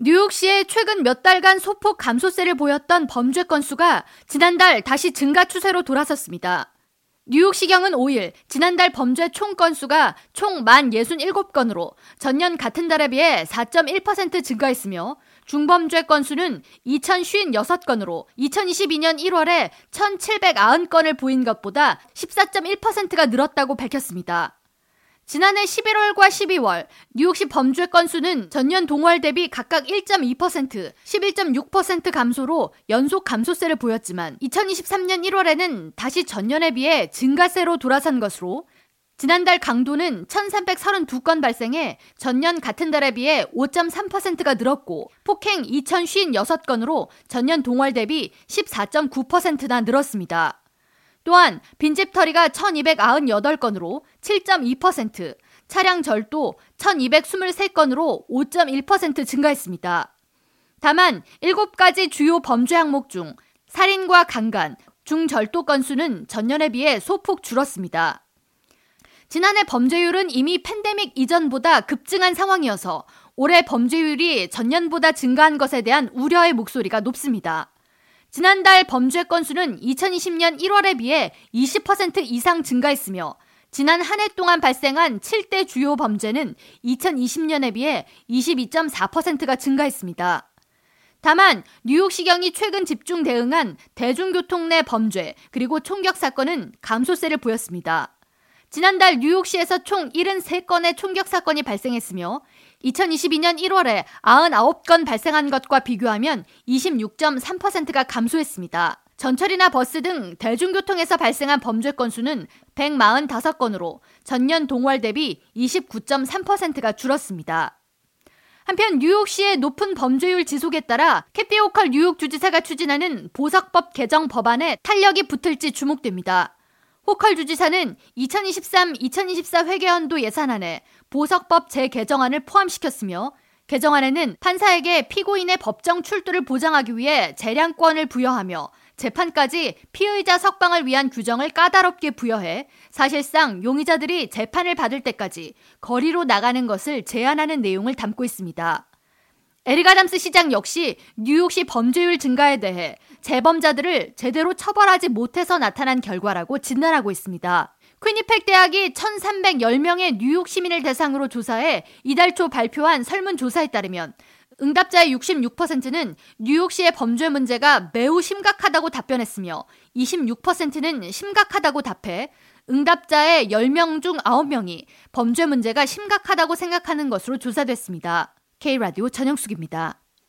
뉴욕시의 최근 몇 달간 소폭 감소세를 보였던 범죄 건수가 지난달 다시 증가 추세로 돌아섰습니다. 뉴욕시경은 5일 지난달 범죄 총 건수가 총 1,067건으로 전년 같은 달에 비해 4.1% 증가했으며 중범죄 건수는 2,056건으로 2022년 1월에 1,790건을 보인 것보다 14.1%가 늘었다고 밝혔습니다. 지난해 11월과 12월 뉴욕시 범죄 건수는 전년 동월 대비 각각 1.2%, 11.6% 감소로 연속 감소세를 보였지만 2023년 1월에는 다시 전년에 비해 증가세로 돌아선 것으로 지난달 강도는 1332건 발생해 전년 같은 달에 비해 5.3%가 늘었고 폭행 2056건으로 전년 동월 대비 14.9%나 늘었습니다. 또한 빈집 털이가 1298건으로 7.2%, 차량 절도 1223건으로 5.1% 증가했습니다. 다만 7가지 주요 범죄 항목 중 살인과 강간, 중절도 건수는 전년에 비해 소폭 줄었습니다. 지난해 범죄율은 이미 팬데믹 이전보다 급증한 상황이어서 올해 범죄율이 전년보다 증가한 것에 대한 우려의 목소리가 높습니다. 지난달 범죄 건수는 2020년 1월에 비해 20% 이상 증가했으며 지난 한 해 동안 발생한 7대 주요 범죄는 2020년에 비해 22.4%가 증가했습니다. 다만 뉴욕시경이 최근 집중 대응한 대중교통 내 범죄 그리고 총격 사건은 감소세를 보였습니다. 지난달 뉴욕시에서 총 73건의 총격 사건이 발생했으며 2022년 1월에 99건 발생한 것과 비교하면 26.3%가 감소했습니다. 전철이나 버스 등 대중교통에서 발생한 범죄 건수는 145건으로 전년 동월 대비 29.3%가 줄었습니다. 한편 뉴욕시의 높은 범죄율 지속에 따라 캐티 오컬 뉴욕 주지사가 추진하는 보석법 개정 법안에 탄력이 붙을지 주목됩니다. 호컬 주지사는 2023-2024 회계연도 예산안에 보석법 재개정안을 포함시켰으며 개정안에는 판사에게 피고인의 법정 출두를 보장하기 위해 재량권을 부여하며 재판까지 피의자 석방을 위한 규정을 까다롭게 부여해 사실상 용의자들이 재판을 받을 때까지 거리로 나가는 것을 제한하는 내용을 담고 있습니다. 에리가담스 시장 역시 뉴욕시 범죄율 증가에 대해 재범자들을 제대로 처벌하지 못해서 나타난 결과라고 진단하고 있습니다. 퀴니팩 대학이 1,310명의 뉴욕 시민을 대상으로 조사해 이달 초 발표한 설문조사에 따르면 응답자의 66%는 뉴욕시의 범죄 문제가 매우 심각하다고 답변했으며 26%는 심각하다고 답해 응답자의 10명 중 9명이 범죄 문제가 심각하다고 생각하는 것으로 조사됐습니다. K라디오 전영숙입니다.